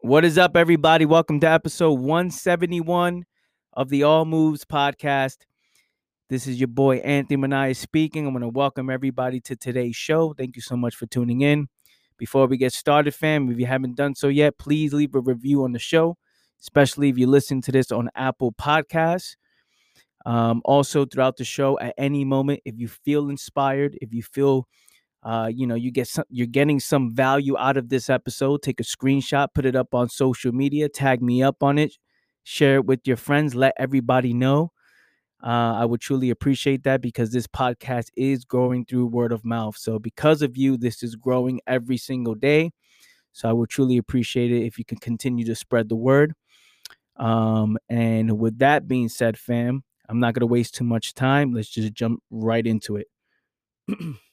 What is up, everybody? Welcome to episode 171 of the All Moves podcast. This is your boy Anthony Manias speaking. I want to welcome everybody to today's show. Thank you so much for tuning in. Before we get started, fam, if you haven't done so yet, please leave a review on the show, especially if you listen to this on Apple Podcasts. Um, also, throughout the show, at any moment, if you feel inspired, if you feel uh, you know, you get some, you're getting some value out of this episode. Take a screenshot, put it up on social media, tag me up on it, share it with your friends, let everybody know. Uh, I would truly appreciate that because this podcast is growing through word of mouth. So, because of you, this is growing every single day. So, I would truly appreciate it if you can continue to spread the word. Um, and with that being said, fam, I'm not going to waste too much time. Let's just jump right into it.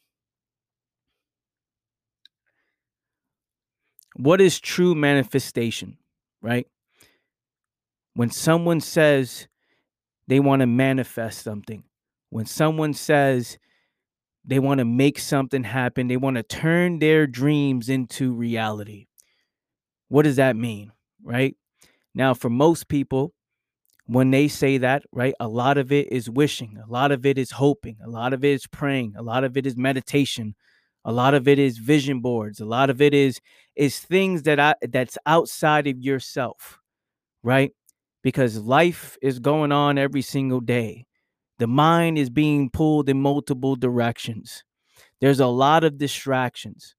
what is true manifestation, right? When someone says they want to manifest something, when someone says they want to make something happen, they want to turn their dreams into reality. What does that mean, right? Now, for most people, when they say that, right, a lot of it is wishing, a lot of it is hoping, a lot of it is praying, a lot of it is meditation, a lot of it is vision boards. A lot of it is is things that i that's outside of yourself right? Because life is going on every single day. The mind is being pulled in multiple directions. There's a lot of distractions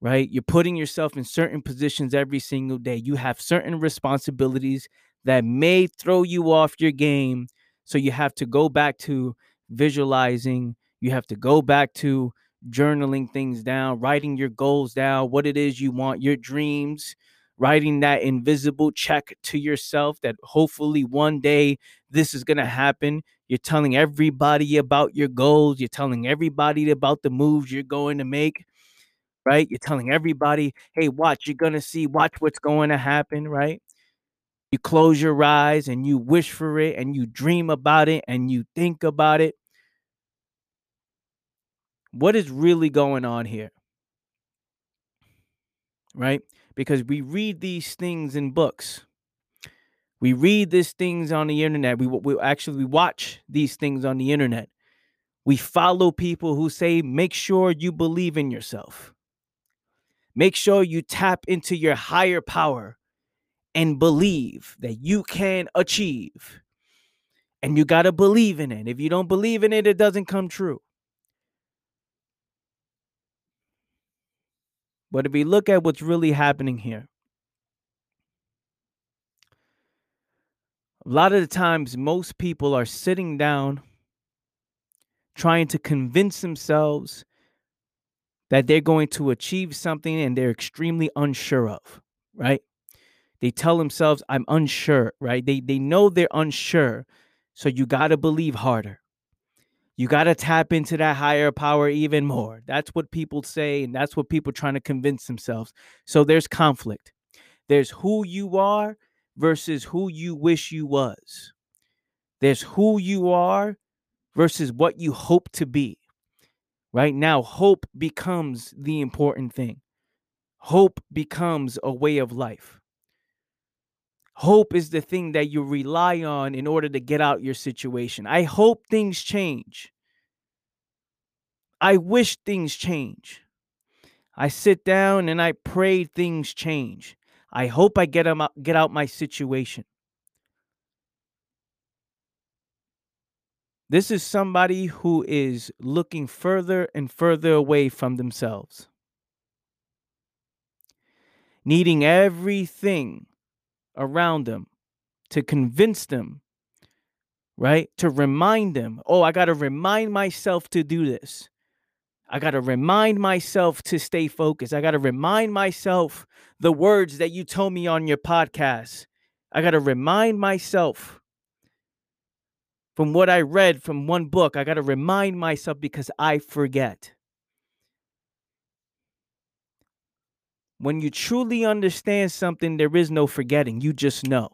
right? You're putting yourself in certain positions every single day. You have certain responsibilities that may throw you off your game. So you have to go back to visualizing. You have to go back to journaling things down, writing your goals down, what it is you want, your dreams, writing that invisible check to yourself that hopefully one day this is going to happen. You're telling everybody about your goals, you're telling everybody about the moves you're going to make, right? You're telling everybody, hey, watch, you're going to see, watch what's going to happen, right? You close your eyes and you wish for it and you dream about it and you think about it what is really going on here? Right? Because we read these things in books. We read these things on the internet. We, we actually we watch these things on the internet. We follow people who say, make sure you believe in yourself. Make sure you tap into your higher power and believe that you can achieve. And you got to believe in it. If you don't believe in it, it doesn't come true. But if we look at what's really happening here, a lot of the times, most people are sitting down trying to convince themselves that they're going to achieve something and they're extremely unsure of, right? They tell themselves, I'm unsure, right? They, they know they're unsure. So you got to believe harder. You got to tap into that higher power even more. That's what people say, and that's what people trying to convince themselves. So there's conflict. There's who you are versus who you wish you was. There's who you are versus what you hope to be. Right now, hope becomes the important thing. Hope becomes a way of life. Hope is the thing that you rely on in order to get out your situation. I hope things change. I wish things change. I sit down and I pray things change. I hope I get, out, get out my situation. This is somebody who is looking further and further away from themselves, needing everything around them to convince them, right? To remind them, oh, I got to remind myself to do this. I got to remind myself to stay focused. I got to remind myself the words that you told me on your podcast. I got to remind myself from what I read from one book. I got to remind myself because I forget. When you truly understand something, there is no forgetting. You just know.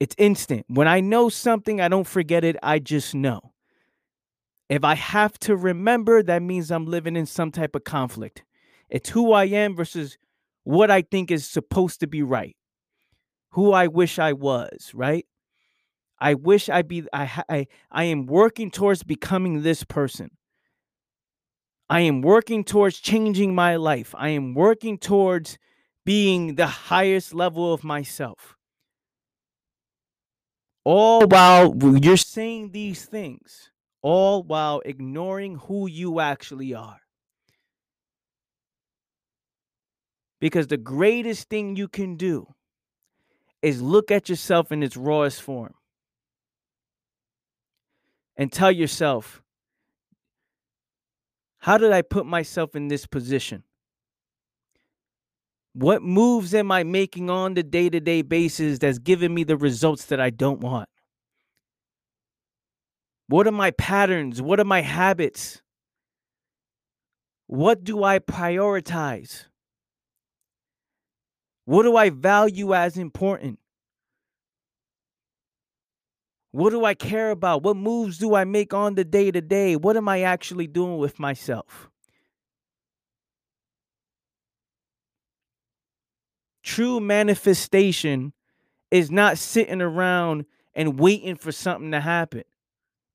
It's instant. When I know something, I don't forget it. I just know. If I have to remember, that means I'm living in some type of conflict. It's who I am versus what I think is supposed to be right, who I wish I was, right? I wish I be I I I am working towards becoming this person. I am working towards changing my life. I am working towards being the highest level of myself. All while you're saying these things, all while ignoring who you actually are. Because the greatest thing you can do is look at yourself in its rawest form and tell yourself, how did I put myself in this position? What moves am I making on the day to day basis that's giving me the results that I don't want? What are my patterns? What are my habits? What do I prioritize? What do I value as important? What do I care about? What moves do I make on the day to day? What am I actually doing with myself? True manifestation is not sitting around and waiting for something to happen.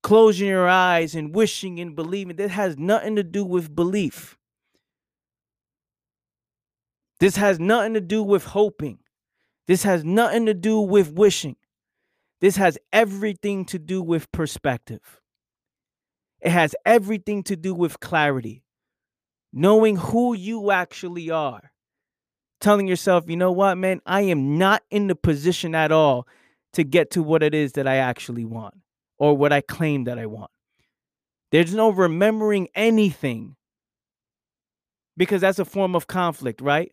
Closing your eyes and wishing and believing. That has nothing to do with belief. This has nothing to do with hoping. This has nothing to do with wishing. This has everything to do with perspective. It has everything to do with clarity, knowing who you actually are. Telling yourself, you know what, man, I am not in the position at all to get to what it is that I actually want or what I claim that I want. There's no remembering anything because that's a form of conflict, right?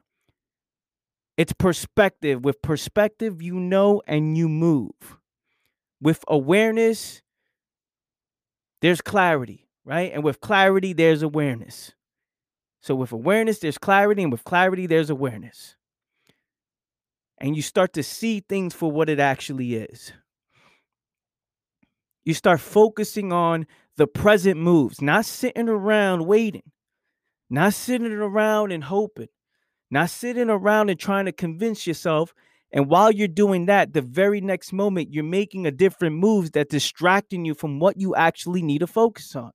It's perspective. With perspective, you know and you move. With awareness, there's clarity, right? And with clarity, there's awareness. So with awareness, there's clarity, and with clarity, there's awareness. And you start to see things for what it actually is. You start focusing on the present moves, not sitting around waiting, not sitting around and hoping, not sitting around and trying to convince yourself. And while you're doing that, the very next moment, you're making a different moves that distracting you from what you actually need to focus on.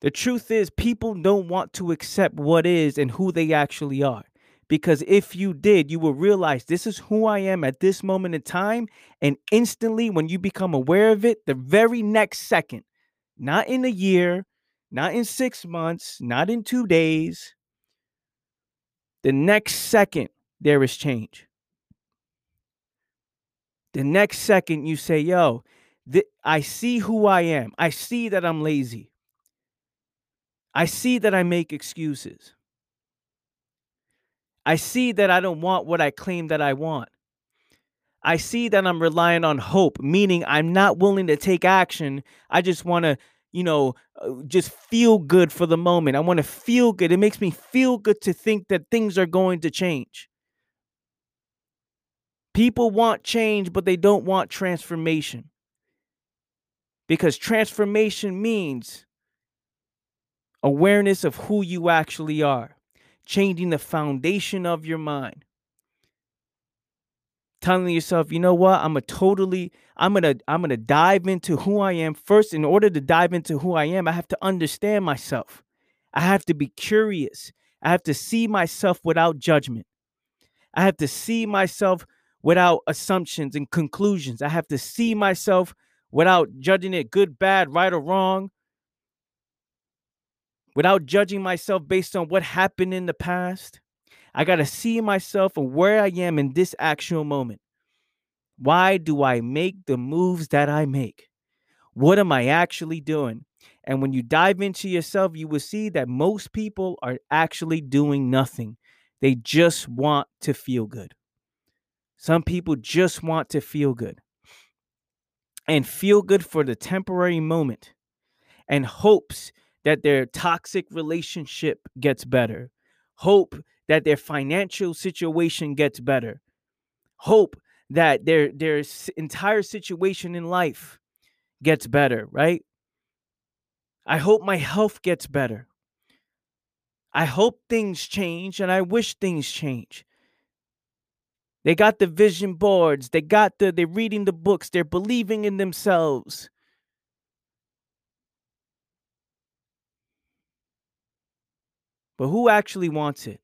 The truth is, people don't want to accept what is and who they actually are. Because if you did, you will realize this is who I am at this moment in time. And instantly, when you become aware of it, the very next second, not in a year, not in six months, not in two days. The next second, there is change. The next second, you say, Yo, th- I see who I am. I see that I'm lazy. I see that I make excuses. I see that I don't want what I claim that I want. I see that I'm relying on hope, meaning I'm not willing to take action. I just want to you know, uh, just feel good for the moment. I want to feel good. It makes me feel good to think that things are going to change. People want change, but they don't want transformation. Because transformation means awareness of who you actually are, changing the foundation of your mind telling yourself, you know what, I'm a totally, I'm gonna, I'm gonna dive into who I am first. In order to dive into who I am, I have to understand myself. I have to be curious. I have to see myself without judgment. I have to see myself without assumptions and conclusions. I have to see myself without judging it good, bad, right, or wrong. Without judging myself based on what happened in the past. I got to see myself and where I am in this actual moment. Why do I make the moves that I make? What am I actually doing? And when you dive into yourself, you will see that most people are actually doing nothing. They just want to feel good. Some people just want to feel good and feel good for the temporary moment and hopes that their toxic relationship gets better. Hope that their financial situation gets better. Hope that their their entire situation in life gets better, right? I hope my health gets better. I hope things change and I wish things change. They got the vision boards, they got the they're reading the books, they're believing in themselves. But who actually wants it?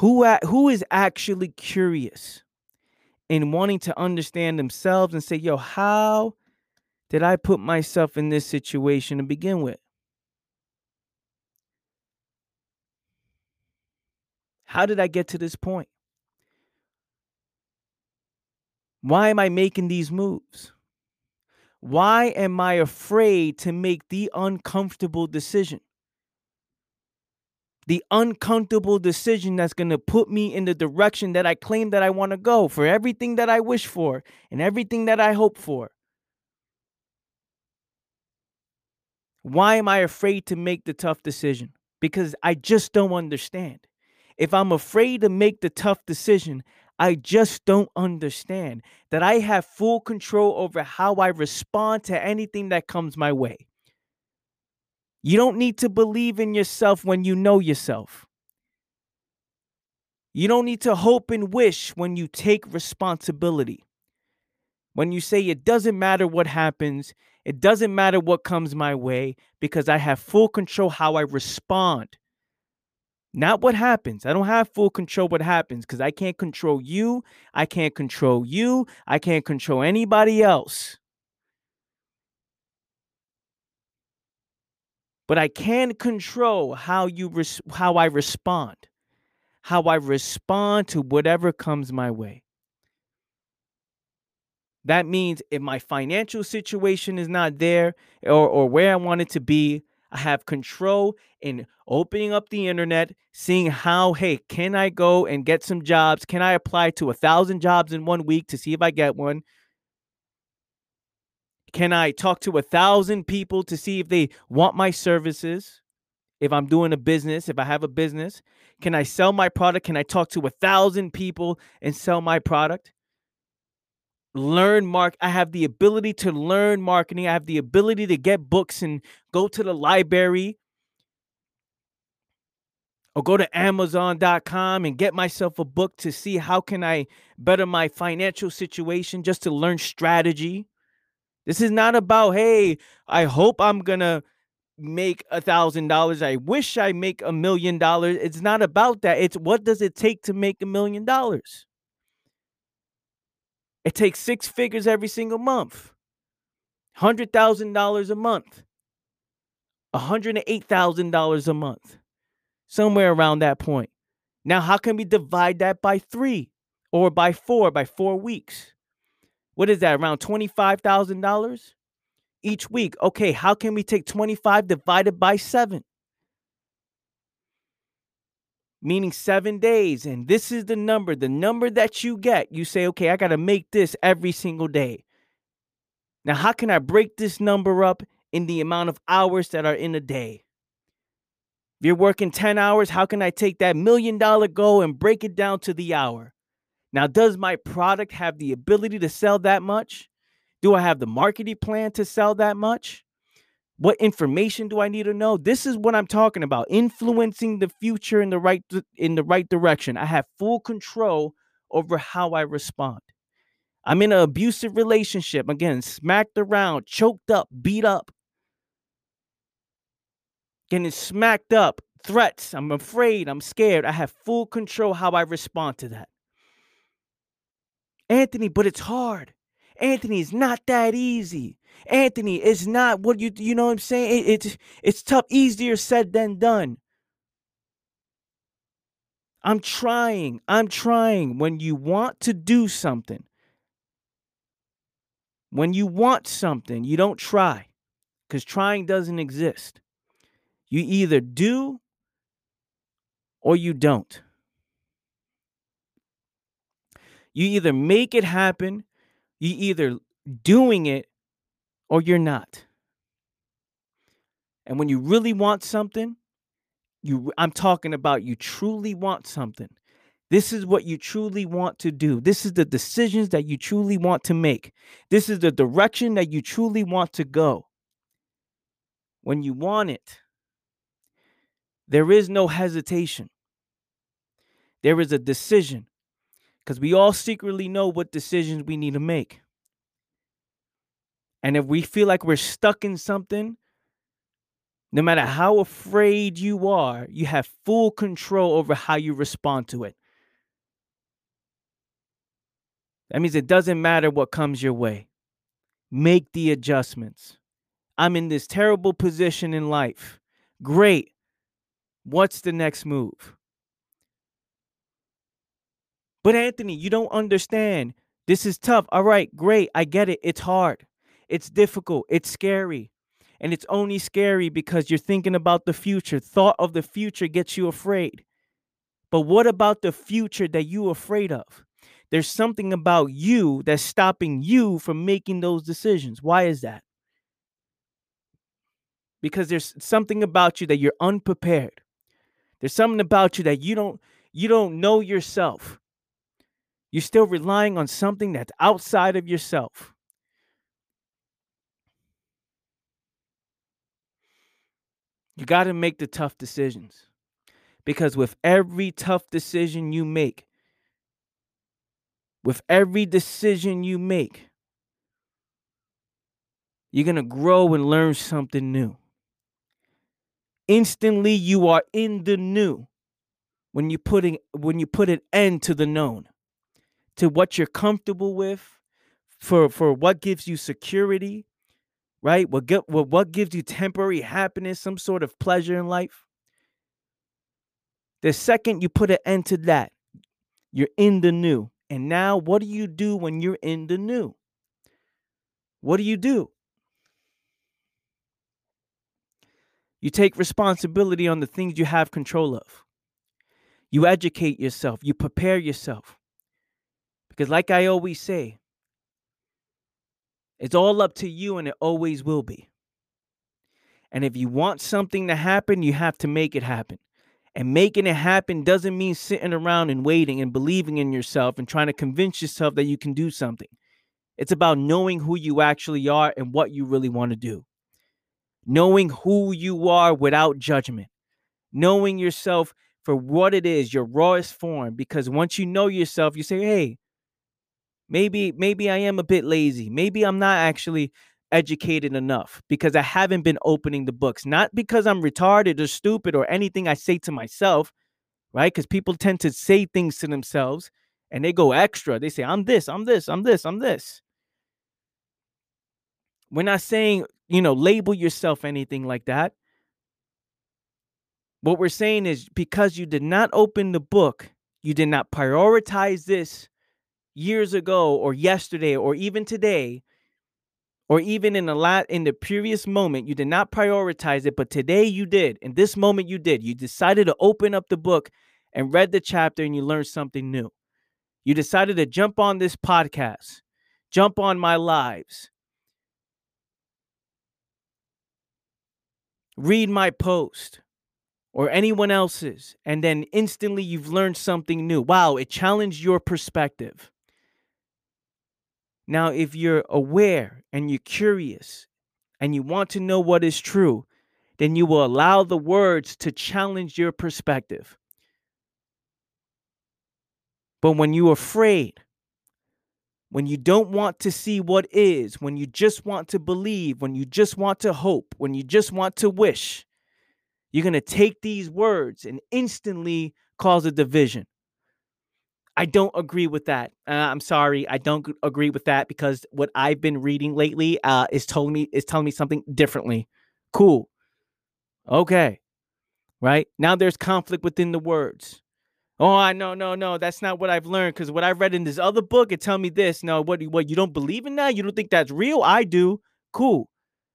Who who is actually curious and wanting to understand themselves and say, "Yo, how did I put myself in this situation to begin with?" How did I get to this point? Why am I making these moves? Why am I afraid to make the uncomfortable decision? The uncomfortable decision that's going to put me in the direction that I claim that I want to go for everything that I wish for and everything that I hope for. Why am I afraid to make the tough decision? Because I just don't understand. If I'm afraid to make the tough decision, I just don't understand that I have full control over how I respond to anything that comes my way. You don't need to believe in yourself when you know yourself. You don't need to hope and wish when you take responsibility. When you say it doesn't matter what happens, it doesn't matter what comes my way because I have full control how I respond not what happens. I don't have full control what happens because I can't control you. I can't control you. I can't control anybody else. But I can control how you res- how I respond. How I respond to whatever comes my way. That means if my financial situation is not there or, or where I want it to be, I have control in opening up the internet, seeing how, hey, can I go and get some jobs? Can I apply to a thousand jobs in one week to see if I get one? Can I talk to a thousand people to see if they want my services? If I'm doing a business, if I have a business, can I sell my product? Can I talk to a thousand people and sell my product? learn mark i have the ability to learn marketing i have the ability to get books and go to the library or go to amazon.com and get myself a book to see how can i better my financial situation just to learn strategy this is not about hey i hope i'm gonna make a thousand dollars i wish i make a million dollars it's not about that it's what does it take to make a million dollars it takes six figures every single month. $100,000 a month. $108,000 a month. Somewhere around that point. Now, how can we divide that by three or by four, by four weeks? What is that, around $25,000 each week? Okay, how can we take 25 divided by seven? meaning seven days. And this is the number, the number that you get. You say, okay, I got to make this every single day. Now, how can I break this number up in the amount of hours that are in a day? If you're working 10 hours, how can I take that million dollar goal and break it down to the hour? Now, does my product have the ability to sell that much? Do I have the marketing plan to sell that much? What information do I need to know? This is what I'm talking about. Influencing the future in the right in the right direction. I have full control over how I respond. I'm in an abusive relationship. Again, smacked around, choked up, beat up. Getting smacked up, threats. I'm afraid, I'm scared. I have full control how I respond to that. Anthony, but it's hard. Anthony, it's not that easy. Anthony, it's not what you you know what I'm saying? It, it's it's tough, easier said than done. I'm trying. I'm trying. When you want to do something, when you want something, you don't try because trying doesn't exist. You either do or you don't. You either make it happen, you either doing it or you're not. And when you really want something, you I'm talking about you truly want something. This is what you truly want to do. This is the decisions that you truly want to make. This is the direction that you truly want to go. When you want it, there is no hesitation. There is a decision because we all secretly know what decisions we need to make. And if we feel like we're stuck in something, no matter how afraid you are, you have full control over how you respond to it. That means it doesn't matter what comes your way. Make the adjustments. I'm in this terrible position in life. Great. What's the next move? But Anthony, you don't understand. This is tough. All right, great. I get it. It's hard. It's difficult. It's scary. And it's only scary because you're thinking about the future. Thought of the future gets you afraid. But what about the future that you're afraid of? There's something about you that's stopping you from making those decisions. Why is that? Because there's something about you that you're unprepared. There's something about you that you don't you don't know yourself. You're still relying on something that's outside of yourself. You got to make the tough decisions. Because with every tough decision you make, with every decision you make, you're going to grow and learn something new. Instantly you are in the new when you putting when you put an end to the known to what you're comfortable with, for for what gives you security, right? What get what, what gives you temporary happiness, some sort of pleasure in life. The second you put an end to that, you're in the new. And now what do you do when you're in the new? What do you do? You take responsibility on the things you have control of. You educate yourself, you prepare yourself. Because, like I always say, it's all up to you and it always will be. And if you want something to happen, you have to make it happen. And making it happen doesn't mean sitting around and waiting and believing in yourself and trying to convince yourself that you can do something. It's about knowing who you actually are and what you really want to do. Knowing who you are without judgment. Knowing yourself for what it is, your rawest form. Because once you know yourself, you say, hey, maybe maybe I am a bit lazy. Maybe I'm not actually educated enough because I haven't been opening the books. Not because I'm retarded or stupid or anything I say to myself, right? Because people tend to say things to themselves and they go extra. They say, I'm this, I'm this, I'm this, I'm this. We're not saying, you know, label yourself anything like that. What we're saying is because you did not open the book, you did not prioritize this years ago or yesterday or even today or even in the lot in the previous moment you did not prioritize it but today you did. In this moment you did. You decided to open up the book and read the chapter and you learned something new. You decided to jump on this podcast jump on my lives. Read my post or anyone else's and then instantly you've learned something new. Wow it challenged your perspective now, if you're aware and you're curious and you want to know what is true, then you will allow the words to challenge your perspective. But when you're afraid, when you don't want to see what is, when you just want to believe, when you just want to hope, when you just want to wish, you're going to take these words and instantly cause a division. I don't agree with that. Uh, I'm sorry, I don't agree with that because what I've been reading lately uh, is telling me is telling me something differently. Cool. Okay. Right now, there's conflict within the words. Oh, I no no no. That's not what I've learned because what I read in this other book it tell me this. No, what what you don't believe in that? You don't think that's real? I do. Cool.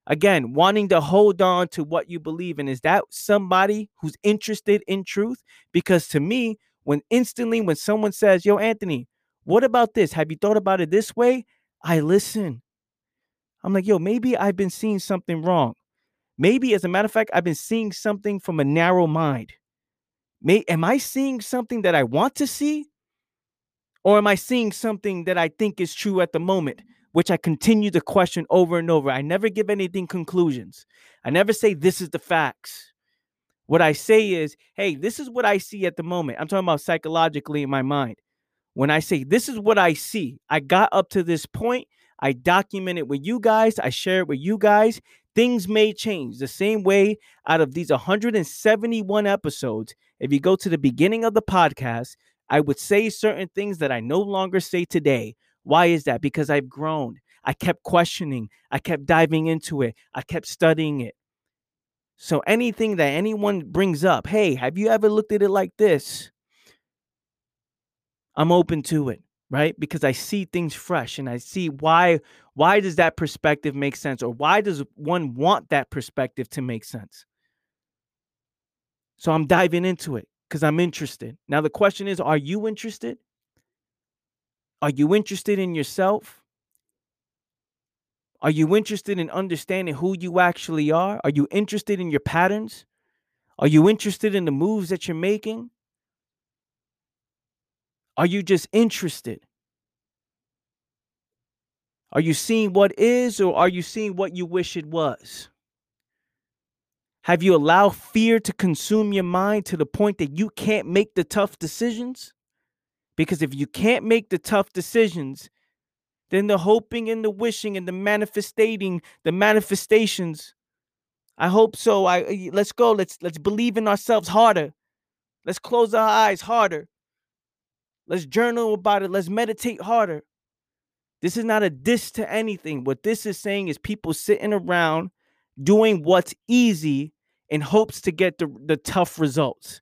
Again, wanting to hold on to what you believe in is that somebody who's interested in truth? Because to me, when instantly when someone says, "Yo, Anthony, what about this? Have you thought about it this way?" I listen. I'm like, "Yo, maybe I've been seeing something wrong. Maybe, as a matter of fact, I've been seeing something from a narrow mind. May am I seeing something that I want to see, or am I seeing something that I think is true at the moment?" Which I continue to question over and over. I never give anything conclusions. I never say this is the facts. What I say is, hey, this is what I see at the moment. I'm talking about psychologically in my mind. When I say this is what I see, I got up to this point, I document it with you guys, I share it with you guys. Things may change the same way out of these 171 episodes. If you go to the beginning of the podcast, I would say certain things that I no longer say today. Why is that? Because I've grown. I kept questioning. I kept diving into it. I kept studying it. So anything that anyone brings up, hey, have you ever looked at it like this? I'm open to it, right? Because I see things fresh and I see why why does that perspective make sense or why does one want that perspective to make sense? So I'm diving into it cuz I'm interested. Now the question is, are you interested? Are you interested in yourself? Are you interested in understanding who you actually are? Are you interested in your patterns? Are you interested in the moves that you're making? Are you just interested? Are you seeing what is or are you seeing what you wish it was? Have you allowed fear to consume your mind to the point that you can't make the tough decisions? Because if you can't make the tough decisions, then the hoping and the wishing and the manifesting, the manifestations. I hope so. I let's go. Let's let's believe in ourselves harder. Let's close our eyes harder. Let's journal about it. Let's meditate harder. This is not a diss to anything. What this is saying is people sitting around doing what's easy in hopes to get the, the tough results.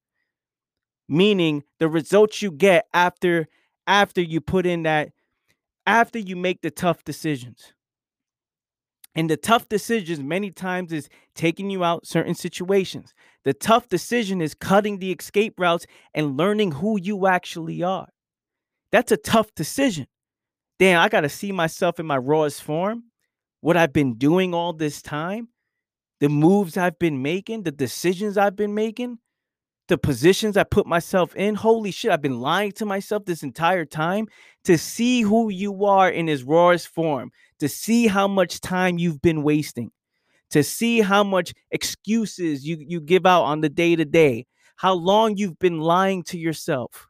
Meaning the results you get after after you put in that after you make the tough decisions. And the tough decisions many times is taking you out certain situations. The tough decision is cutting the escape routes and learning who you actually are. That's a tough decision. Damn, I got to see myself in my rawest form, what I've been doing all this time, the moves I've been making, the decisions I've been making the positions I put myself in. Holy shit, I've been lying to myself this entire time to see who you are in his rawest form, to see how much time you've been wasting, to see how much excuses you, you give out on the day to day, how long you've been lying to yourself.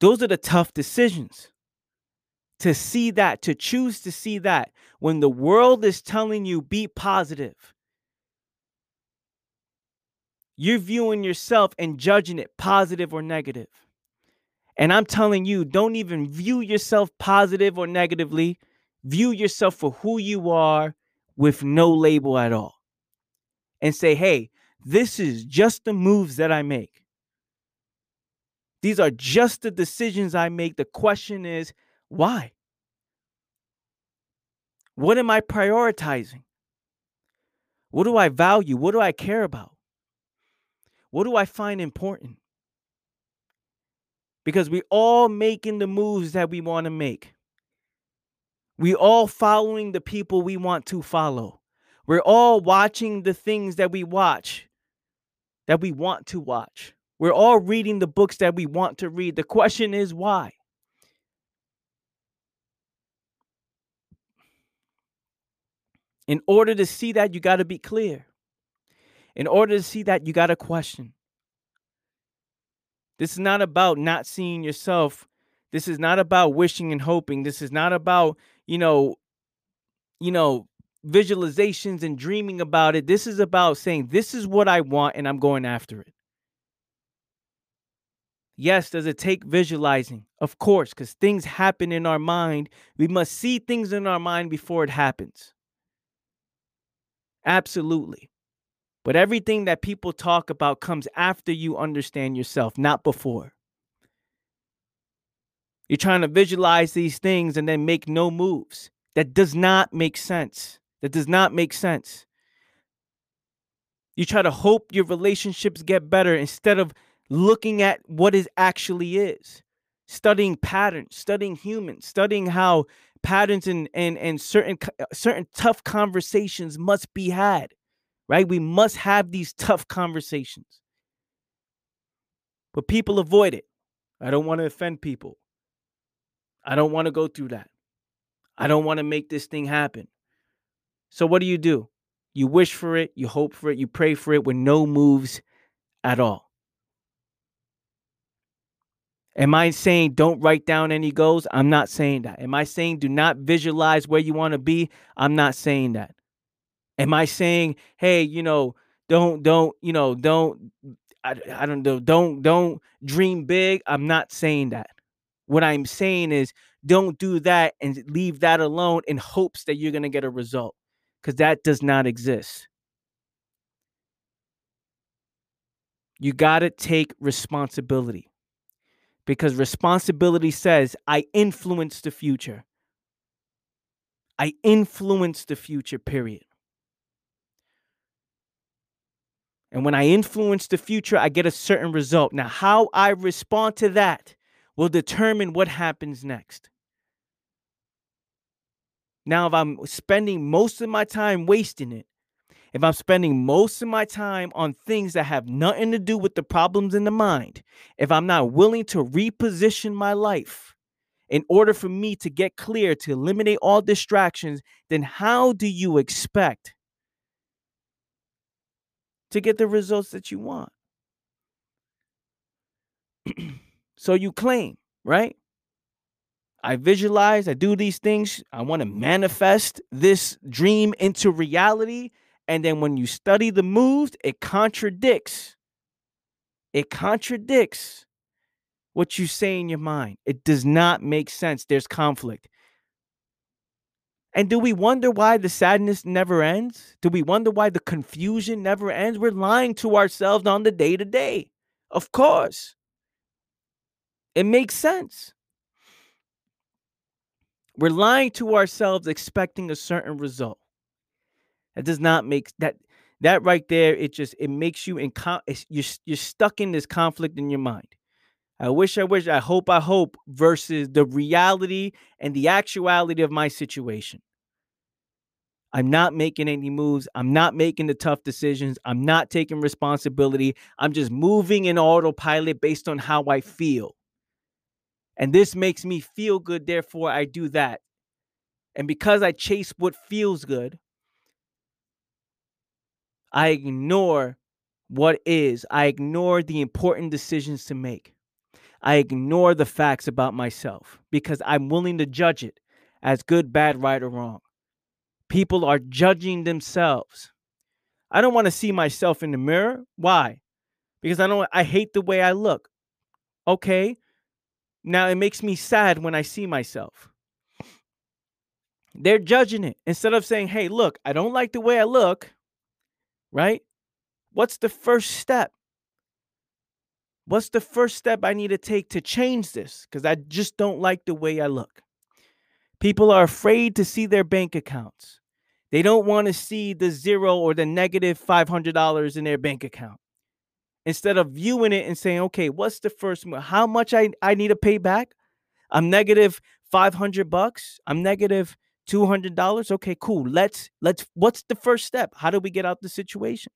Those are the tough decisions. To see that, to choose to see that when the world is telling you be positive you're viewing yourself and judging it positive or negative. And I'm telling you, don't even view yourself positive or negatively. View yourself for who you are with no label at all. And say, hey, this is just the moves that I make. These are just the decisions I make. The question is, why? What am I prioritizing? What do I value? What do I care about? What do I find important? Because we all making the moves that we want to make. We all following the people we want to follow. We're all watching the things that we watch that we want to watch. We're all reading the books that we want to read. The question is why? In order to see that, you got to be clear. In order to see that, you got to question. This is not about not seeing yourself. This is not about wishing and hoping. This is not about, you know, you know, visualizations and dreaming about it. This is about saying, this is what I want and I'm going after it. Yes, does it take visualizing? Of course, because things happen in our mind. We must see things in our mind before it happens. Absolutely. But everything that people talk about comes after you understand yourself, not before. You're trying to visualize these things and then make no moves. That does not make sense. That does not make sense. You try to hope your relationships get better instead of looking at what it actually is. Studying patterns, studying humans, studying how patterns and and, and certain uh, certain tough conversations must be had right? We must have these tough conversations. But people avoid it. I don't want to offend people. I don't want to go through that. I don't want to make this thing happen. So what do you do? You wish for it, you hope for it, you pray for it with no moves at all. Am I saying don't write down any goals? I'm not saying that. Am I saying do not visualize where you want to be? I'm not saying that. Am I saying, hey, you know, don't, don't, you know, don't, I, I don't know, don't, don't dream big? I'm not saying that. What I'm saying is don't do that and leave that alone in hopes that you're going to get a result because that does not exist. You got to take responsibility because responsibility says, I influence the future. I influence the future, period. And when I influence the future, I get a certain result. Now, how I respond to that will determine what happens next. Now, if I'm spending most of my time wasting it, if I'm spending most of my time on things that have nothing to do with the problems in the mind, if I'm not willing to reposition my life in order for me to get clear, to eliminate all distractions, then how do you expect to get the results that you want? so you claim, right? I visualize, I do these things, I want to manifest this dream into reality. And then when you study the moves, it contradicts. It contradicts what you say in your mind. It does not make sense. There's conflict. And do we wonder why the sadness never ends? Do we wonder why the confusion never ends? We're lying to ourselves on the day to day. Of course. It makes sense. We're lying to ourselves expecting a certain result. That does not make that that right there. It just it makes you in con- you're you're stuck in this conflict in your mind. I wish, I wish, I hope, I hope versus the reality and the actuality of my situation. I'm not making any moves. I'm not making the tough decisions. I'm not taking responsibility. I'm just moving in autopilot based on how I feel. And this makes me feel good. Therefore, I do that. And because I chase what feels good, I ignore what is. I ignore the important decisions to make. I ignore the facts about myself because I'm willing to judge it as good, bad, right, or wrong. People are judging themselves. I don't want to see myself in the mirror. Why? Because I don't I hate the way I look. Okay? Now it makes me sad when I see myself. They're judging it instead of saying, "Hey, look, I don't like the way I look." right? What's the first step? What's the first step I need to take to change this? Because I just don't like the way I look. People are afraid to see their bank accounts. They don't want to see the zero or the negative $500 in their bank account. Instead of viewing it and saying, okay, what's the first, how much I, I need to pay back? I'm negative 500 bucks. I'm negative $200 okay cool let's let's what's the first step how do we get out of the situation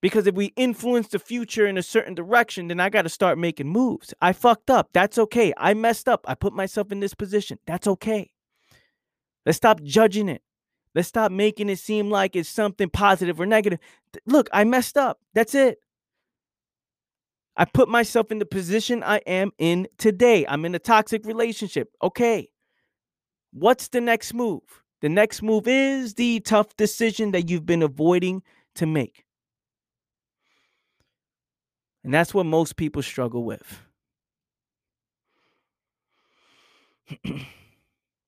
because if we influence the future in a certain direction then i got to start making moves. I fucked up. That's okay. I messed up. I put myself in this position. That's okay. Let's stop judging it. Let's stop making it seem like it's something positive or negative. Look i messed up. That's it. I put myself in the position i am in today. I'm in a toxic relationship. Okay. What's the next move? The next move is the tough decision that you've been avoiding to make. And that's what most people struggle with.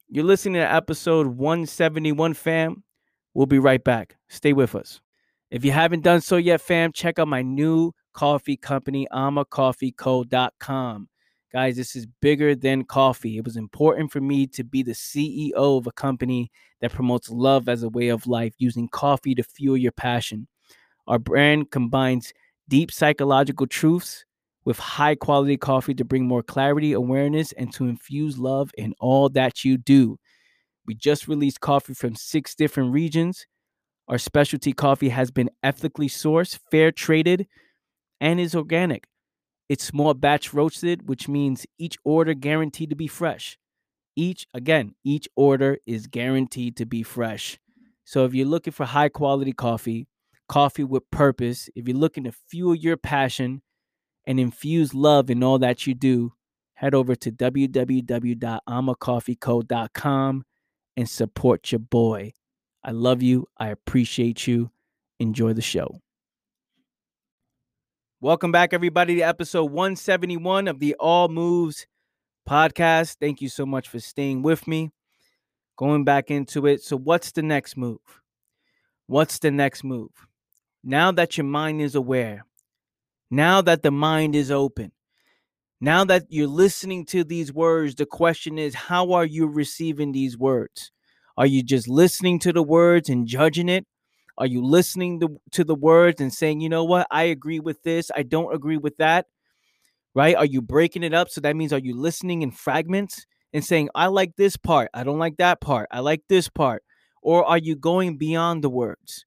You're listening to episode 171, fam. We'll be right back. Stay with us. If you haven't done so yet, fam, check out my new coffee company, amacoffeeco.com. Guys, this is bigger than coffee. It was important for me to be the CEO of a company that promotes love as a way of life, using coffee to fuel your passion. Our brand combines deep psychological truths with high quality coffee to bring more clarity, awareness, and to infuse love in all that you do. We just released coffee from six different regions. Our specialty coffee has been ethically sourced, fair traded, and is organic. It's small batch roasted, which means each order guaranteed to be fresh. Each, again, each order is guaranteed to be fresh. So if you're looking for high quality coffee, coffee with purpose, if you're looking to fuel your passion and infuse love in all that you do, head over to www.amacoffeeco.com and support your boy. I love you. I appreciate you. Enjoy the show. Welcome back, everybody, to episode 171 of the All Moves podcast. Thank you so much for staying with me. Going back into it. So, what's the next move? What's the next move? Now that your mind is aware, now that the mind is open, now that you're listening to these words, the question is how are you receiving these words? Are you just listening to the words and judging it? Are you listening to, to the words and saying, you know what, I agree with this, I don't agree with that? Right? Are you breaking it up? So that means, are you listening in fragments and saying, I like this part, I don't like that part, I like this part? Or are you going beyond the words?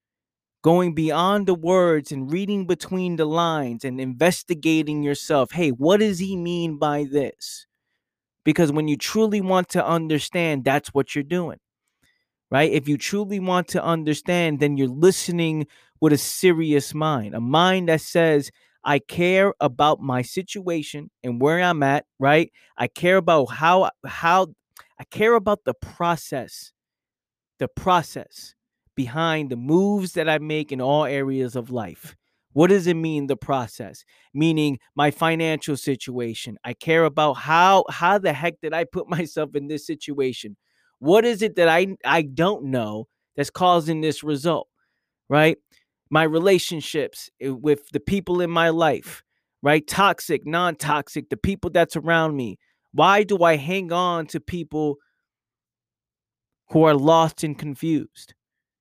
Going beyond the words and reading between the lines and investigating yourself. Hey, what does he mean by this? Because when you truly want to understand, that's what you're doing right? If you truly want to understand, then you're listening with a serious mind, a mind that says, I care about my situation and where I'm at, right? I care about how how I care about the process, the process behind the moves that I make in all areas of life. What does it mean the process? Meaning my financial situation. I care about how how the heck did I put myself in this situation? What is it that I I don't know that's causing this result? Right? My relationships eh, with the people in my life, right? Toxic, non-toxic, the people that's around me. Why do I hang on to people who are lost and confused?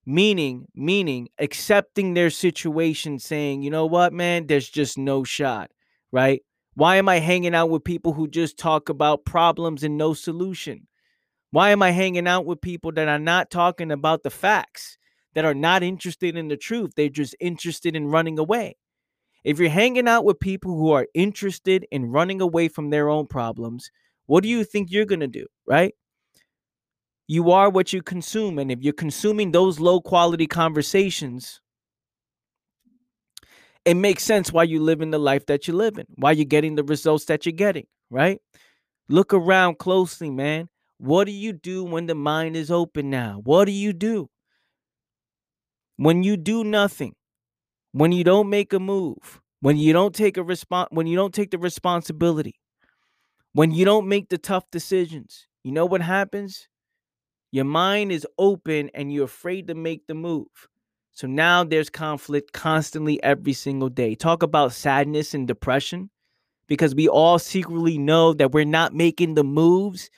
Meaning, meaning accepting their situation, saying, you know what, man, there's just no shot, right? Why am I hanging out with people who just talk about problems and no solution? Why am I hanging out with people that are not talking about the facts, that are not interested in the truth? They're just interested in running away. If you're hanging out with people who are interested in running away from their own problems, what do you think you're going to do, right? You are what you consume. And if you're consuming those low quality conversations, it makes sense why you live in the life that you live in, why you're getting the results that you're getting, right? Look around closely, man. What do you do when the mind is open now? What do you do? When you do nothing, when you don't make a move, when you don't take a response, when you don't take the responsibility, when you don't make the tough decisions, you know what happens? Your mind is open and you're afraid to make the move. So now there's conflict constantly every single day. Talk about sadness and depression because we all secretly know that we're not making the moves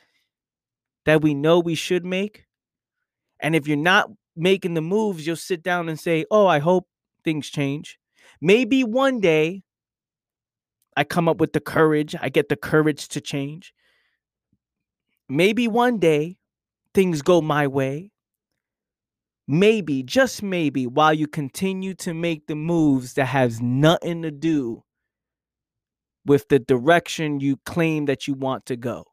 that we know we should make. And if you're not making the moves, you'll sit down and say, Oh, I hope things change. Maybe one day I come up with the courage, I get the courage to change. Maybe one day things go my way. Maybe, just maybe, while you continue to make the moves that has nothing to do with the direction you claim that you want to go.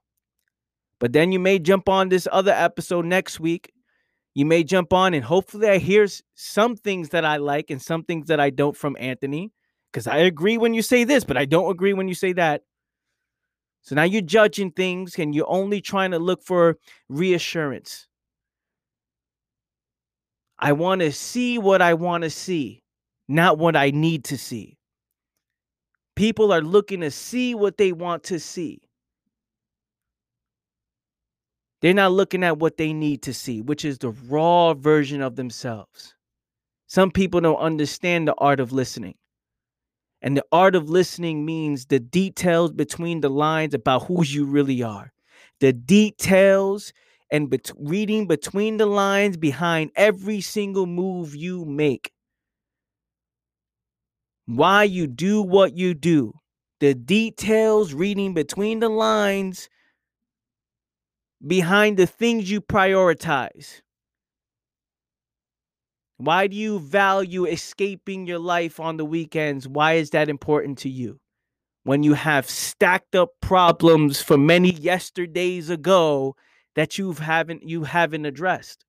But then you may jump on this other episode next week. You may jump on and hopefully I hear some things that I like and some things that I don't from Anthony. Because I agree when you say this, but I don't agree when you say that. So now you're judging things and you're only trying to look for reassurance. I want to see what I want to see, not what I need to see. People are looking to see what they want to see. They're not looking at what they need to see, which is the raw version of themselves. Some people don't understand the art of listening. And the art of listening means the details between the lines about who you really are. The details and bet- reading between the lines behind every single move you make. Why you do what you do. The details reading between the lines behind the things you prioritize? Why do you value escaping your life on the weekends? Why is that important to you? When you have stacked up problems from many yesterdays ago that you haven't you haven't addressed.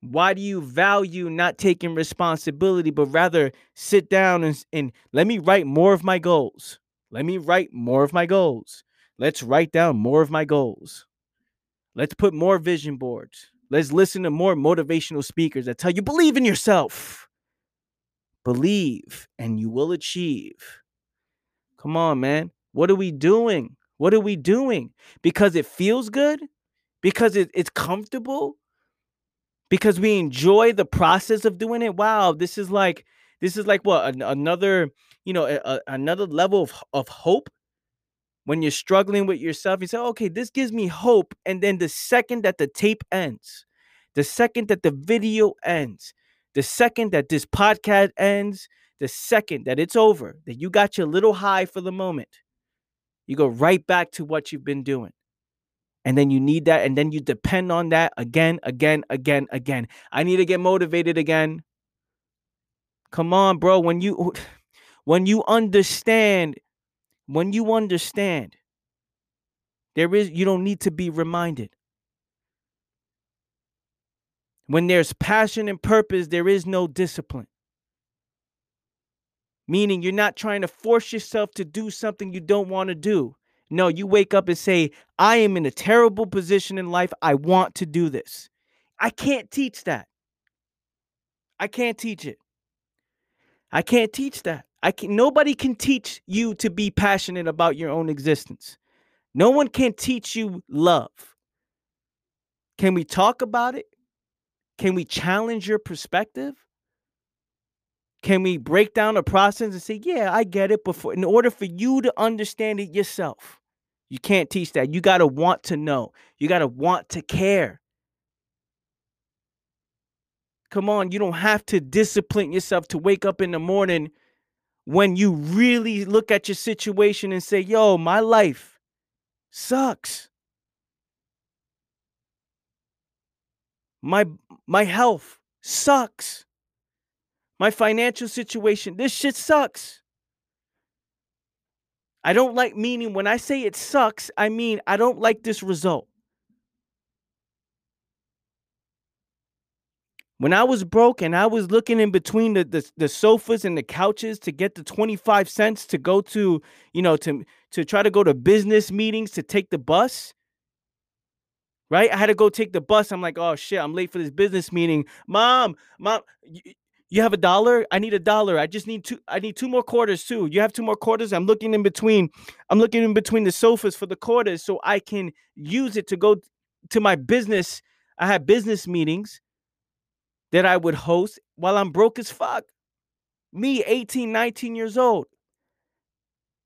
Why do you value not taking responsibility, but rather sit down and, and let me write more of my goals? Let me write more of my goals. Let's write down more of my goals. Let's put more vision boards. Let's listen to more motivational speakers that tell you believe in yourself. Believe and you will achieve. Come on, man. What are we doing? What are we doing? Because it feels good? Because it, it's comfortable? Because we enjoy the process of doing it? Wow, this is like this is like what an, another, you know, a, a, another level of, of hope when you're struggling with yourself, you say, okay, this gives me hope. And then the second that the tape ends, the second that the video ends, the second that this podcast ends, the second that it's over, that you got your little high for the moment, you go right back to what you've been doing. And then you need that. And then you depend on that again, again, again, again. I need to get motivated again. Come on, bro. When you when you understand when you understand, there is you don't need to be reminded. When there's passion and purpose, there is no discipline. Meaning you're not trying to force yourself to do something you don't want to do. No, you wake up and say, I am in a terrible position in life. I want to do this. I can't teach that. I can't teach it. I can't teach that. I can nobody can teach you to be passionate about your own existence. No one can teach you love. Can we talk about it? Can we challenge your perspective? Can we break down a process and say, "Yeah, I get it," before in order for you to understand it yourself. You can't teach that. You got to want to know. You got to want to care. Come on, you don't have to discipline yourself to wake up in the morning when you really look at your situation and say, yo, my life sucks. My my health sucks. My financial situation, this shit sucks. I don't like meaning when I say it sucks, I mean I don't like this result. When I was broke and I was looking in between the, the, the sofas and the couches to get the 25 cents to go to, you know, to to try to go to business meetings to take the bus. Right? I had to go take the bus. I'm like, oh shit, I'm late for this business meeting. Mom, mom, you, you have a dollar? I need a dollar. I just need two. I need two more quarters too. You have two more quarters. I'm looking in between. I'm looking in between the sofas for the quarters so I can use it to go to my business. I had business meetings that I would host while I'm broke as fuck. Me, 18, 19 years old.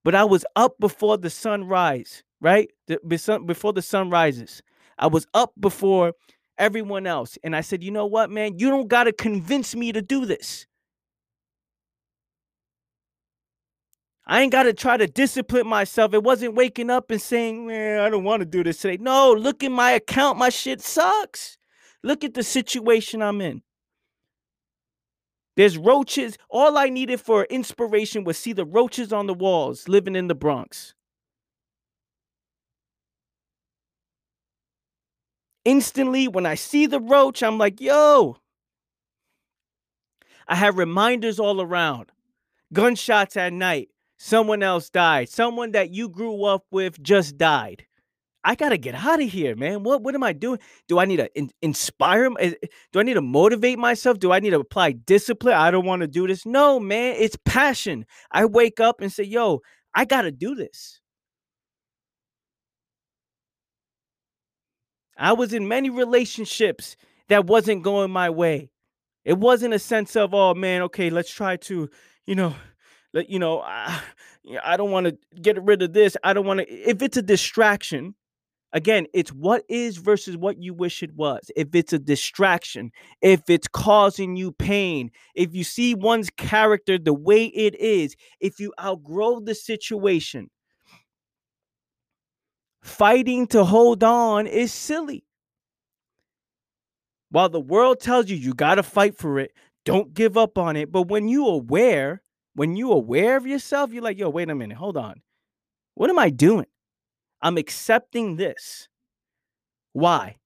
But I was up before the sun rise, right? Before the sun rises. I was up before everyone else. And I said, you know what, man? You don't got to convince me to do this. I ain't got to try to discipline myself. It wasn't waking up and saying, man, I don't want to do this today. No, look at my account. My shit sucks. Look at the situation I'm in. There's roaches. All I needed for inspiration was see the roaches on the walls living in the Bronx. Instantly, when I see the roach, I'm like, yo. I have reminders all around. Gunshots at night. Someone else died. Someone that you grew up with just died. I gotta get out of here, man. What what am I doing? Do I need to in, inspire? Do I need to motivate myself? Do I need to apply discipline? I don't want to do this. No, man. It's passion. I wake up and say, "Yo, I gotta do this." I was in many relationships that wasn't going my way. It wasn't a sense of, "Oh man, okay, let's try to, you know." You know, I, I don't want to get rid of this. I don't want to. If it's a distraction, Again, it's what is versus what you wish it was. If it's a distraction, if it's causing you pain, if you see one's character the way it is, if you outgrow the situation, fighting to hold on is silly. While the world tells you you got to fight for it, don't give up on it. But when you aware, when you aware of yourself, you're like, yo, wait a minute, hold on. What am I doing? I'm accepting this. Why?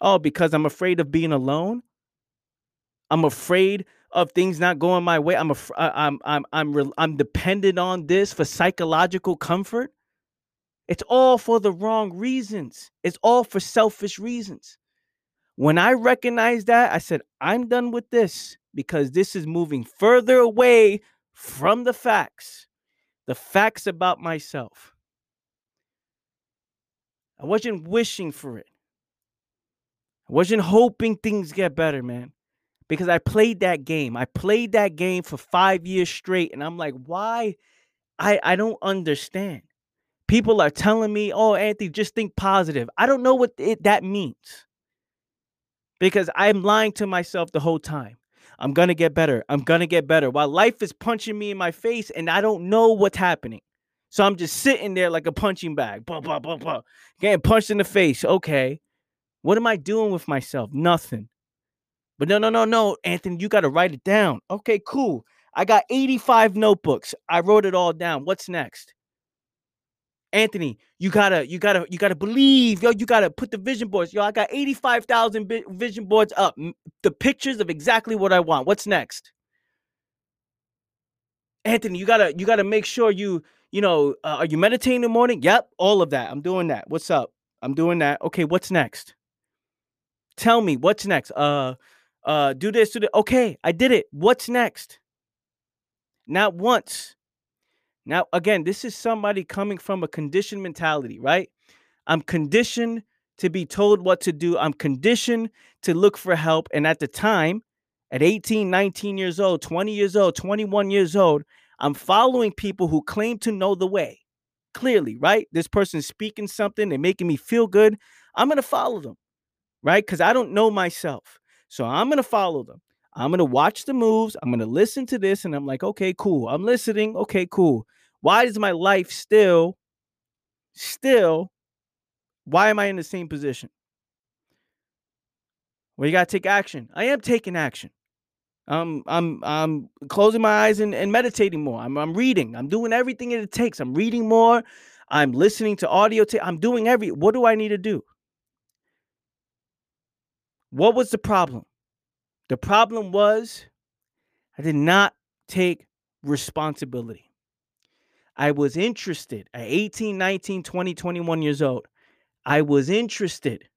Oh, because I'm afraid of being alone? I'm afraid of things not going my way. I'm a, uh, I'm I'm I'm re- I'm dependent on this for psychological comfort. It's all for the wrong reasons. It's all for selfish reasons. When I recognized that, I said, I'm done with this because this is moving further away from the facts, the facts about myself. I wasn't wishing for it. I wasn't hoping things get better, man because I played that game. I played that game for five years straight, and I'm like, why? I I don't understand. People are telling me, "Oh, Anthony, just think positive." I don't know what it, that means because I'm lying to myself the whole time. I'm gonna get better. I'm gonna get better. While life is punching me in my face, and I don't know what's happening. So I'm just sitting there like a punching bag, blah, blah, blah, blah, getting punched in the face. Okay, what am I doing with myself? Nothing. But no, no, no, no, Anthony, you got to write it down. Okay, cool. I got 85 notebooks. I wrote it all down. What's next? Anthony, you gotta, you gotta, you gotta believe, yo. You gotta put the vision boards, yo. I got eighty-five thousand vision boards up, the pictures of exactly what I want. What's next? Anthony, you gotta, you gotta make sure you, you know, uh, are you meditating in the morning? Yep, all of that. I'm doing that. What's up? I'm doing that. Okay, what's next? Tell me what's next. Uh, uh do this do that okay i did it what's next not once now again this is somebody coming from a conditioned mentality right i'm conditioned to be told what to do i'm conditioned to look for help and at the time at 18 19 years old 20 years old 21 years old i'm following people who claim to know the way clearly right this person's speaking something they're making me feel good i'm gonna follow them right because i don't know myself so I'm going to follow them. I'm going to watch the moves. I'm going to listen to this. And I'm like, okay, cool. I'm listening. Okay, cool. Why is my life still, still, why am I in the same position? Well, you got to take action. I am taking action. I'm I'm I'm closing my eyes and, and meditating more. I'm I'm reading. I'm doing everything it takes. I'm reading more. I'm listening to audio. i I'm doing every. What do I need to do? What was the problem? The problem was I did not take responsibility. I was interested at 18, 19, 20, 21 years old. I was interested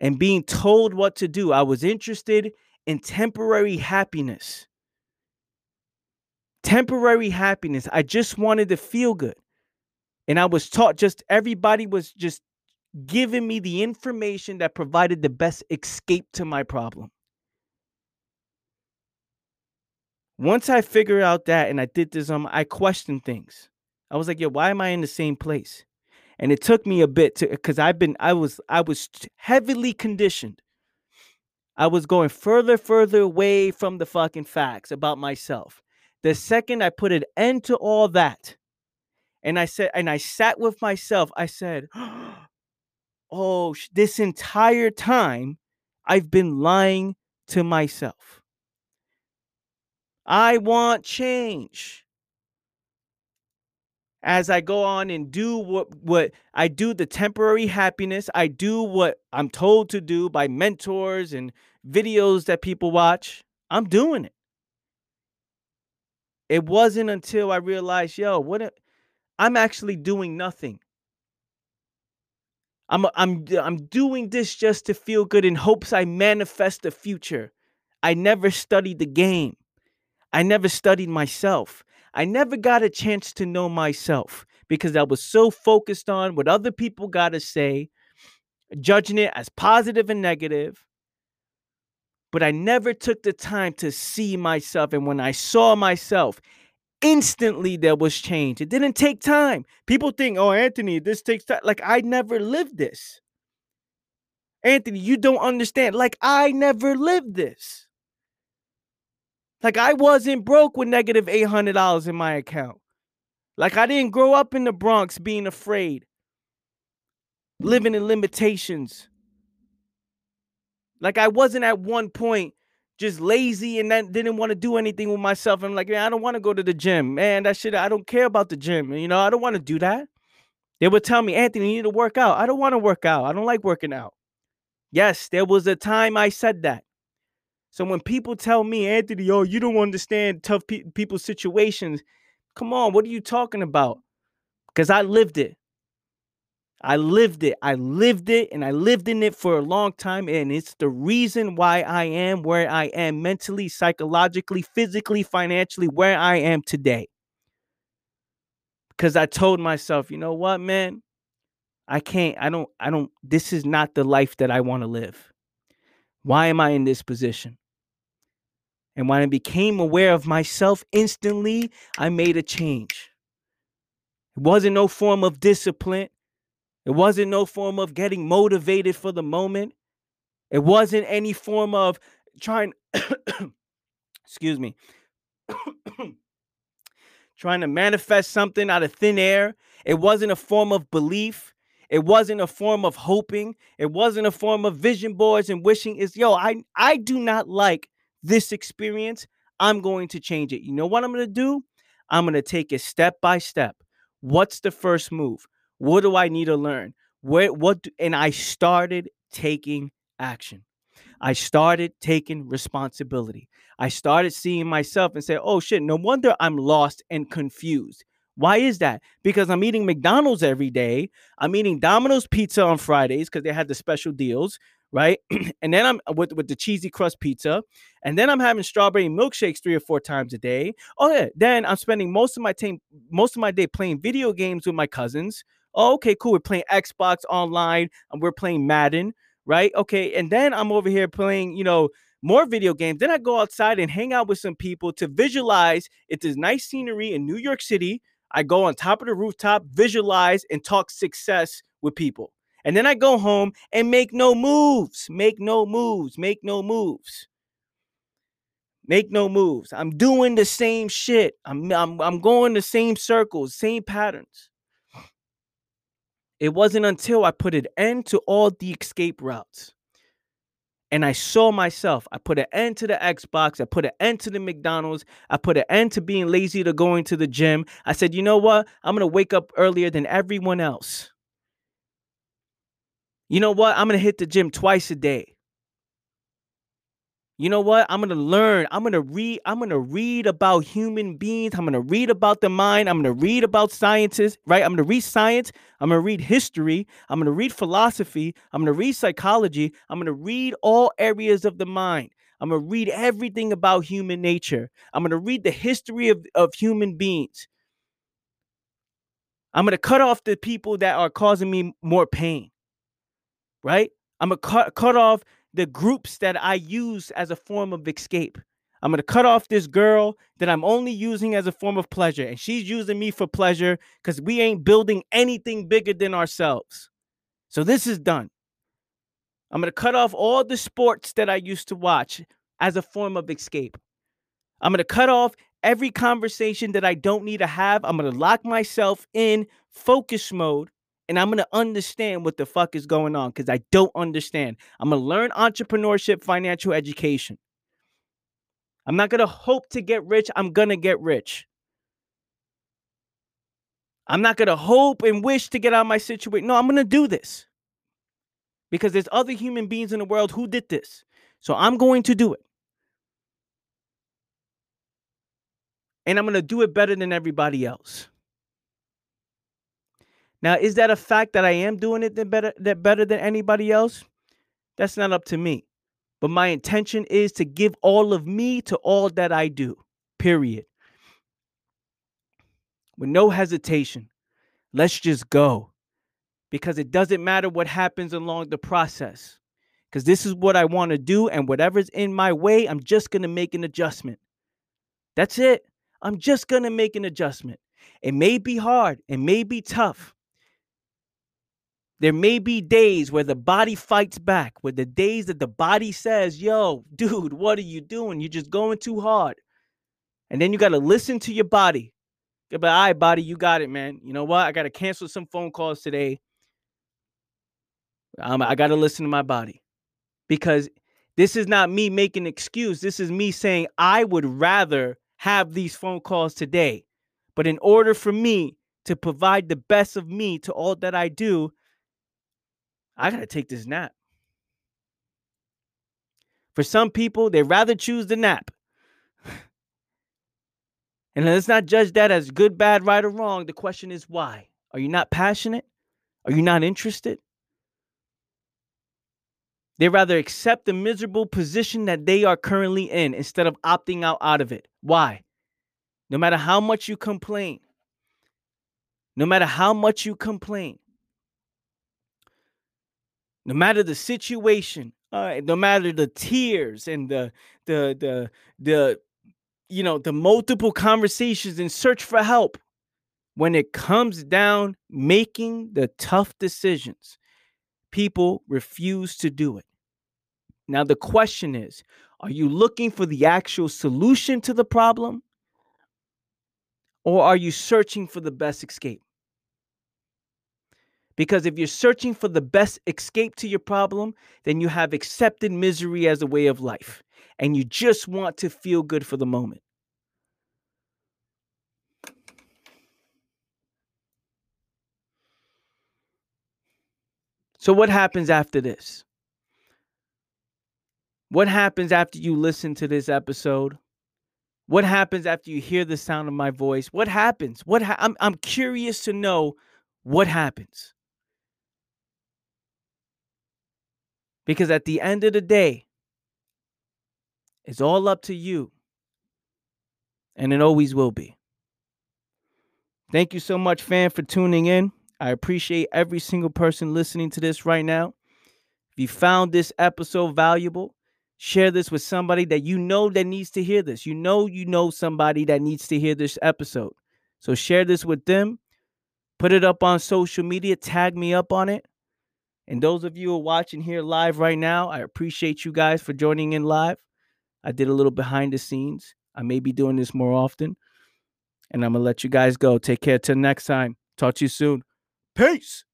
in being told what to do. I was interested in temporary happiness. Temporary happiness. I just wanted to feel good. And I was taught just everybody was just giving me the information that provided the best escape to my problem. Once I figured out that and I did this, um, I questioned things. I was like, yo, why am I in the same place? And it took me a bit to because I've been I was I was heavily conditioned. I was going further, further away from the fucking facts about myself. The second I put an end to all that, and I said, and I sat with myself, I said, oh, this entire time I've been lying to myself. I want change. As I go on and do what, what I do, the temporary happiness, I do what I'm told to do by mentors and videos that people watch. I'm doing it. It wasn't until I realized, yo, what a, I'm actually doing nothing. I'm I'm I'm doing this just to feel good in hopes I manifest the future. I never studied the game. I never studied myself. I never got a chance to know myself because I was so focused on what other people got to say, judging it as positive and negative. But I never took the time to see myself. And when I saw myself, instantly there was change. It didn't take time. People think, oh, Anthony, this takes time. Like, I never lived this. Anthony, you don't understand. Like, I never lived this. Like, I wasn't broke with negative $800 in my account. Like, I didn't grow up in the Bronx being afraid, living in limitations. Like, I wasn't at one point just lazy and then didn't want to do anything with myself. I'm like, man, I don't want to go to the gym. Man, that shit, I don't care about the gym. You know, I don't want to do that. They would tell me, Anthony, you need to work out. I don't want to work out. I don't like working out. Yes, there was a time I said that. So when people tell me, Anthony, oh, you don't understand tough pe- people's situations, come on, what are you talking about? Because I lived it. I lived it. I lived it and I lived in it for a long time. And it's the reason why I am where I am mentally, psychologically, physically, financially, where I am today. Because I told myself, you know what, man? I can't, I don't, I don't, this is not the life that I want to live. Why am I in this position? And when I became aware of myself instantly, I made a change. It wasn't no form of discipline. It wasn't no form of getting motivated for the moment. It wasn't any form of trying, excuse me, trying to manifest something out of thin air. It wasn't a form of belief. It wasn't a form of hoping. It wasn't a form of vision boards and wishing. Is yo, I I do not like this experience. I'm going to change it. You know what I'm going to do? I'm going to take it step by step. What's the first move? What do I need to learn? Where what do, and I started taking action. I started taking responsibility. I started seeing myself and say, "Oh shit, no wonder I'm lost and confused." Why is that? Because I'm eating McDonald's every day. I'm eating Domino's pizza on Fridays because they had the special deals, right? and then I'm with with the cheesy crust pizza, and then I'm having strawberry milkshakes three or four times a day. Oh yeah, then I'm spending most of my time most of my day playing video games with my cousins Oh, okay, cool. We're playing Xbox online and we're playing Madden, right? Okay. And then I'm over here playing, you know, more video games. Then I go outside and hang out with some people to visualize it's this nice scenery in New York City. I go on top of the rooftop, visualize, and talk success with people. And then I go home and make no moves, make no moves, make no moves. Make no moves. I'm doing the same shit. I'm, I'm, I'm going the same circles, same patterns. It wasn't until I put an end to all the escape routes and I saw myself. I put an end to the Xbox. I put an end to the McDonald's. I put an end to being lazy to going to the gym. I said, you know what? I'm going to wake up earlier than everyone else. You know what? I'm going to hit the gym twice a day you know what i'm gonna learn i'm gonna read i'm gonna read about human beings i'm gonna read about the mind i'm gonna read about scientists right i'm gonna read science i'm gonna read history i'm gonna read philosophy i'm gonna read psychology i'm gonna read all areas of the mind i'm gonna read everything about human nature i'm gonna read the history of, of human beings i'm gonna cut off the people that are causing me more pain right i'm gonna cut, cut off the groups that I use as a form of escape. I'm going to cut off this girl that I'm only using as a form of pleasure. And she's using me for pleasure because we ain't building anything bigger than ourselves. So this is done. I'm going to cut off all the sports that I used to watch as a form of escape. I'm going to cut off every conversation that I don't need to have. I'm going to lock myself in focus mode and I'm gonna understand what the fuck is going on because I don't understand. I'm gonna learn entrepreneurship, financial education. I'm not gonna hope to get rich, I'm gonna get rich. I'm not gonna hope and wish to get out of my situation. No, I'm gonna do this because there's other human beings in the world who did this. So I'm going to do it. And I'm going to do it better than everybody else. Now, is that a fact that I am doing it better that better than anybody else? That's not up to me. But my intention is to give all of me to all that I do. Period. With no hesitation. Let's just go. Because it doesn't matter what happens along the process. Because this is what I want to do, and whatever's in my way, I'm just going to make an adjustment. That's it. I'm just going to make an adjustment. It may be hard, it may be tough, there may be days where the body fights back, where the days that the body says, yo, dude, what are you doing? You're just going too hard. And then you got to listen to your body. But all right, body, you got it, man. You know what? I got to cancel some phone calls today. Um, I got to listen to my body because this is not me making excuse. This is me saying I would rather have these phone calls today. But in order for me to provide the best of me to all that I do, I gotta take this nap. For some people, they rather choose the nap. and let's not judge that as good, bad, right, or wrong. The question is why? Are you not passionate? Are you not interested? They rather accept the miserable position that they are currently in instead of opting out out of it. Why? No matter how much you complain, no matter how much you complain, no matter the situation, no matter the tears and the the the the you know the multiple conversations and search for help, when it comes down making the tough decisions, people refuse to do it. Now, the question is are you looking for the actual solution to the problem? Or are you searching for the best escape? Because if you're searching for the best escape to your problem, then you have accepted misery as a way of life and you just want to feel good for the moment. So, what happens after this? What happens after you listen to this episode? What happens after you hear the sound of my voice? What happens? What ha- I'm I'm curious to know what happens. Because at the end of the day, it's all up to you. And it always will be. Thank you so much, fam, for tuning in. I appreciate every single person listening to this right now. If you found this episode valuable, share this with somebody that you know that needs to hear this. You know, you know somebody that needs to hear this episode. So share this with them. Put it up on social media. Tag me up on it. And those of you who are watching here live right now, I appreciate you guys for joining in live. I did a little behind the scenes. I may be doing this more often. And I'm going to let you guys go. Take care till next time. Talk to you soon. Peace.